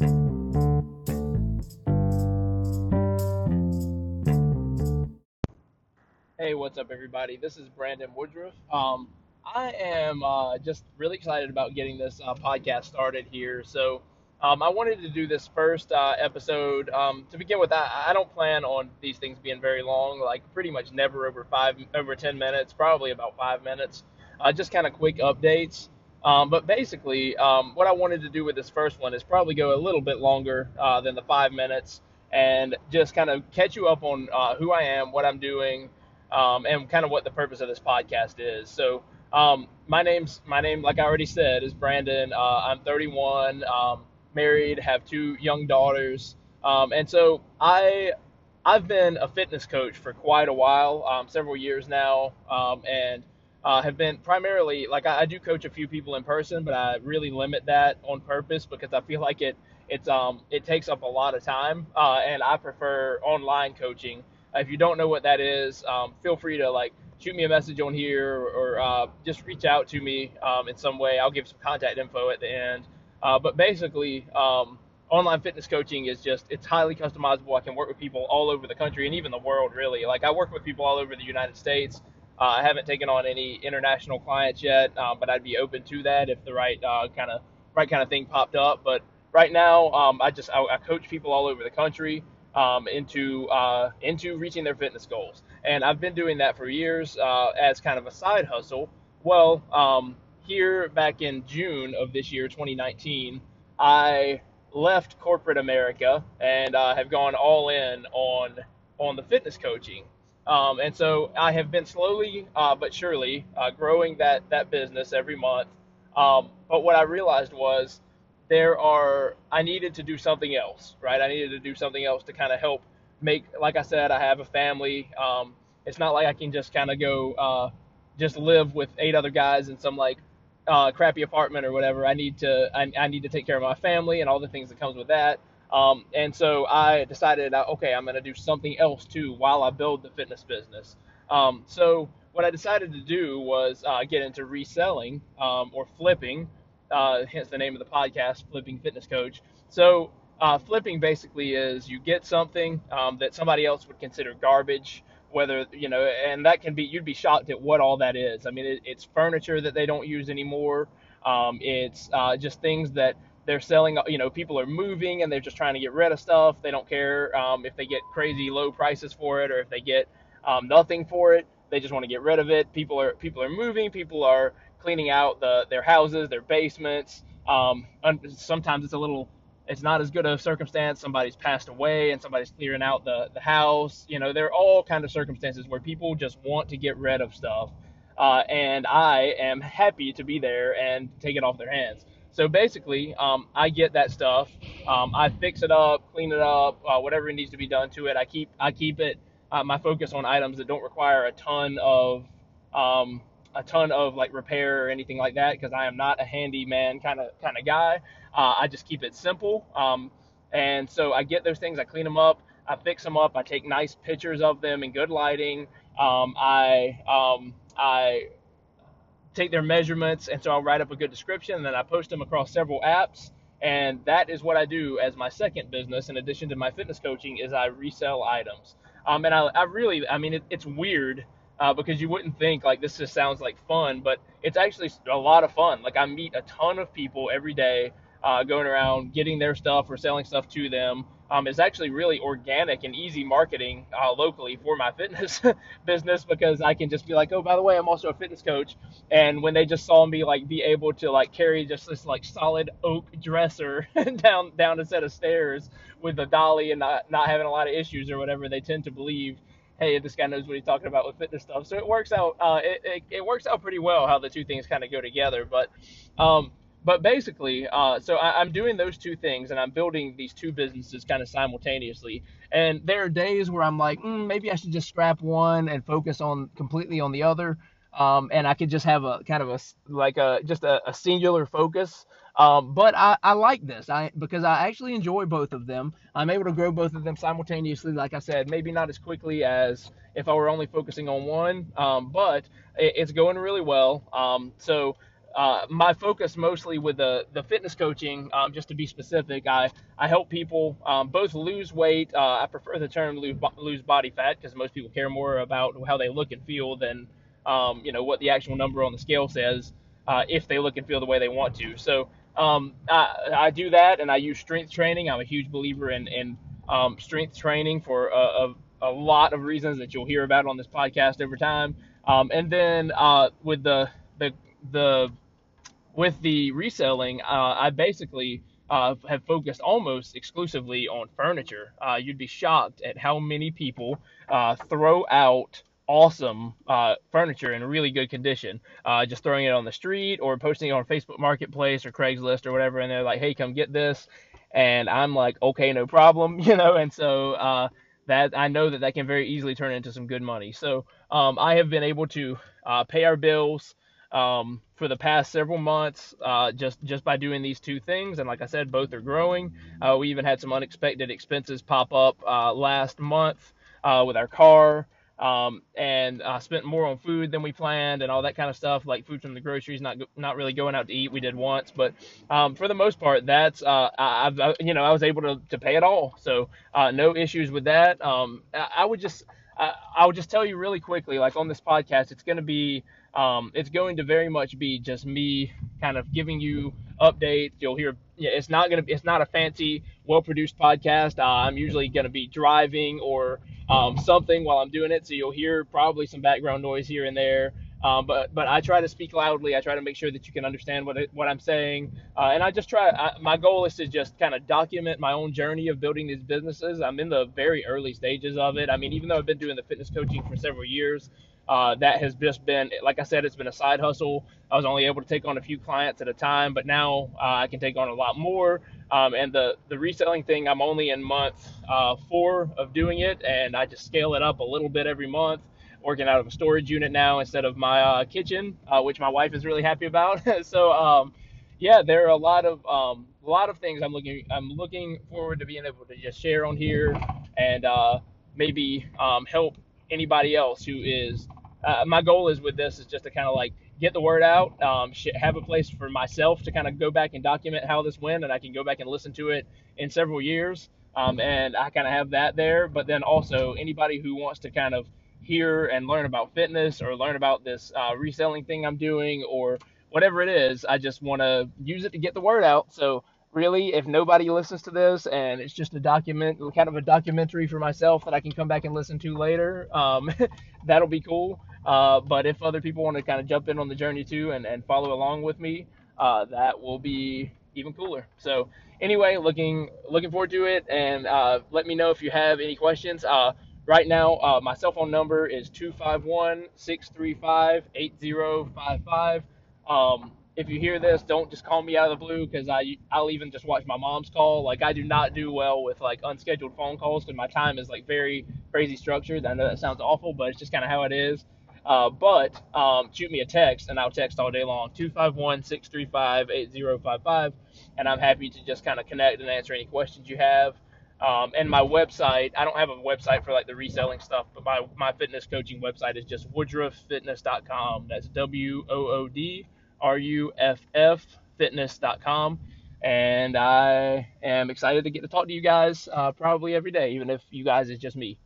Hey, what's up, everybody? This is Brandon Woodruff. Um, I am uh, just really excited about getting this uh, podcast started here. So, um, I wanted to do this first uh, episode. Um, to begin with, I, I don't plan on these things being very long, like pretty much never over five, over 10 minutes, probably about five minutes. Uh, just kind of quick updates. Um, but basically, um, what I wanted to do with this first one is probably go a little bit longer uh, than the five minutes and just kind of catch you up on uh, who I am, what I'm doing, um, and kind of what the purpose of this podcast is. So, um, my name's my name, like I already said, is Brandon. Uh, I'm 31, um, married, have two young daughters, um, and so I I've been a fitness coach for quite a while, several years now, and uh, have been primarily like I, I, do coach a few people in person, but I really limit that on purpose because I feel like it it's um it takes up a lot of time, uh, and I prefer online coaching. If you don't know what that is, um, feel free to like shoot me a message on here or, or uh, just reach out to me um, in some way. I'll give some contact info at the end. Uh, but basically, um, online fitness coaching is just it's highly customizable. I can work with people all over the country and even the world, really. Like I work with people all over the United States. Uh, I haven't taken on any international clients yet, um, but I'd be open to that if the right uh, kind of right kind of thing popped up. But right now, um, I just I, I coach people all over the country um, into uh, into reaching their fitness goals. And I've been doing that for years uh, as kind of a side hustle. Well, um, here back in June of this year, 2019, I left corporate America and uh, have gone all in on on the fitness coaching. Um, and so I have been slowly uh, but surely uh, growing that that business every month. Um, but what I realized was there are I needed to do something else, right? I needed to do something else to kind of help make. Like I said, I have a family. Um, it's not like I can just kind of go uh, just live with eight other guys in some like uh, crappy apartment or whatever. I need to I, I need to take care of my family and all the things that comes with that. Um, and so I decided, okay, I'm going to do something else too while I build the fitness business. Um, so what I decided to do was uh, get into reselling um, or flipping uh, hence the name of the podcast, Flipping Fitness Coach. So, uh, flipping basically is you get something um, that somebody else would consider garbage, whether, you know, and that can be, you'd be shocked at what all that is. I mean, it, it's furniture that they don't use anymore. Um, it's uh, just things that they're selling, you know, people are moving and they're just trying to get rid of stuff. They don't care um, if they get crazy low prices for it or if they get um, nothing for it. They just want to get rid of it. People are people are moving. People are cleaning out the their houses, their basements. Um, sometimes it's a little, it's not as good a circumstance. Somebody's passed away and somebody's clearing out the the house. You know, there are all kind of circumstances where people just want to get rid of stuff, uh, and I am happy to be there and take it off their hands. So basically, um, I get that stuff. Um, I fix it up, clean it up, uh, whatever needs to be done to it. I keep I keep it uh, my focus on items that don't require a ton of um, a ton of like repair or anything like that because I am not a handyman kind of kind of guy. Uh, I just keep it simple. Um, and so I get those things, I clean them up, I fix them up, I take nice pictures of them in good lighting. Um, I um, I take their measurements, and so I'll write up a good description, and then I post them across several apps. And that is what I do as my second business, in addition to my fitness coaching, is I resell items. Um, and I, I really, I mean, it, it's weird uh, because you wouldn't think like this just sounds like fun, but it's actually a lot of fun. Like I meet a ton of people every day, uh, going around getting their stuff or selling stuff to them. Um, it's actually really organic and easy marketing uh, locally for my fitness business because I can just be like, oh, by the way, I'm also a fitness coach. And when they just saw me like be able to like carry just this like solid oak dresser down down a set of stairs with a dolly and not not having a lot of issues or whatever, they tend to believe hey, this guy knows what he's talking about with fitness stuff. So it works out. Uh, it, it, it, works out pretty well how the two things kind of go together. But um, but basically, uh, so I, am doing those two things, and I'm building these two businesses kind of simultaneously. And there are days where I'm like, mm, maybe I should just scrap one and focus on completely on the other. Um, and I could just have a kind of a like a just a, a singular focus. Um, but I, I like this I because I actually enjoy both of them. I'm able to grow both of them simultaneously. Like I said, maybe not as quickly as if I were only focusing on one, um, but it, it's going really well. Um, so uh, my focus mostly with the, the fitness coaching, um, just to be specific, I, I help people um, both lose weight. Uh, I prefer the term lose, lose body fat because most people care more about how they look and feel than um, you know what the actual number on the scale says uh, if they look and feel the way they want to. So um, I, I, do that, and I use strength training. I'm a huge believer in, in um, strength training for a, a, a, lot of reasons that you'll hear about on this podcast over time. Um, and then uh, with the the the with the reselling, uh, I basically uh, have focused almost exclusively on furniture. Uh, you'd be shocked at how many people uh, throw out awesome uh, furniture in really good condition, uh, just throwing it on the street or posting it on Facebook Marketplace or Craigslist or whatever, and they're like, "Hey, come get this," and I'm like, "Okay, no problem," you know, and so that I know that that can very easily turn into some good money. So um, I have been able to pay our bills um, for the past several months uh, just just by doing these two things. And like I said, both are growing. Uh, we even had some unexpected expenses pop up uh, last month uh, with our car. Um, and uh, spent more on food than we planned and all that kind of stuff, like food from the groceries, not not really going out to eat. We did once, but um, for the most part, that's uh, I, I, you know I was able to, to pay it all, so uh, no issues with that. Um, I, I would just I, I would just tell you really quickly, like on this podcast, it's going to be um, it's going to very much be just me kind of giving you updates. You'll hear, yeah, it's not going to it's not a fancy, well produced podcast. Uh, I'm usually going to be driving or um, something while I'm doing it. So you'll hear probably some background noise here and there. Um, but but I try to speak loudly. I try to make sure that you can understand what what I'm saying, uh, and I just try. I, my goal is to just kind of document my own journey of building these businesses. I'm in the very early stages of it. I mean, even though I've been doing the fitness coaching for several years, uh, that has just been, like I said, it's been a side hustle. I was only able to take on a few clients at a time, but now uh, I can take on a lot more. Um, and the the reselling thing, I'm only in month uh, four of doing it, and I just scale it up a little bit every month. Working out of a storage unit now instead of my uh, kitchen, uh, which my wife is really happy about. so um, yeah, there are a lot of um, a lot of things I'm looking I'm looking forward to being able to just share on here and uh, maybe um, help anybody else who is uh, my goal is with this is just to kind of like get the word out, um, have a place for myself to kind of go back and document how this went, and I can go back and listen to it in several years, um, and I kind of have that there. But then also anybody who wants to kind of hear and learn about fitness or learn about this uh, reselling thing I'm doing or whatever it is, I just want to use it to get the word out. So really, if nobody listens to this and it's just a document, kind of a documentary for myself that I can come back and listen to later, um, that'll be cool. Uh, but if other people want to kind of jump in on the journey too and, and follow along with me, uh, that will be even cooler. So anyway, looking looking forward to it, and uh, let me know if you have any questions. Right now, uh, my cell phone number is 251-635-8055. Um, if you hear this, don't just call me out of the blue because I'll even just watch my mom's call. Like I do not do well with like unscheduled phone calls because my time is like very crazy structured. I know that sounds awful, but it's just kind of how it is. Uh, but um, shoot me a text, and I'll text all day long 251 635 8055. And I'm happy to just kind of connect and answer any questions you have. Um, and my website, I don't have a website for like the reselling stuff, but my, my fitness coaching website is just woodrufffitness.com. That's W O O D R U F F fitness.com. And I am excited to get to talk to you guys uh, probably every day, even if you guys is just me.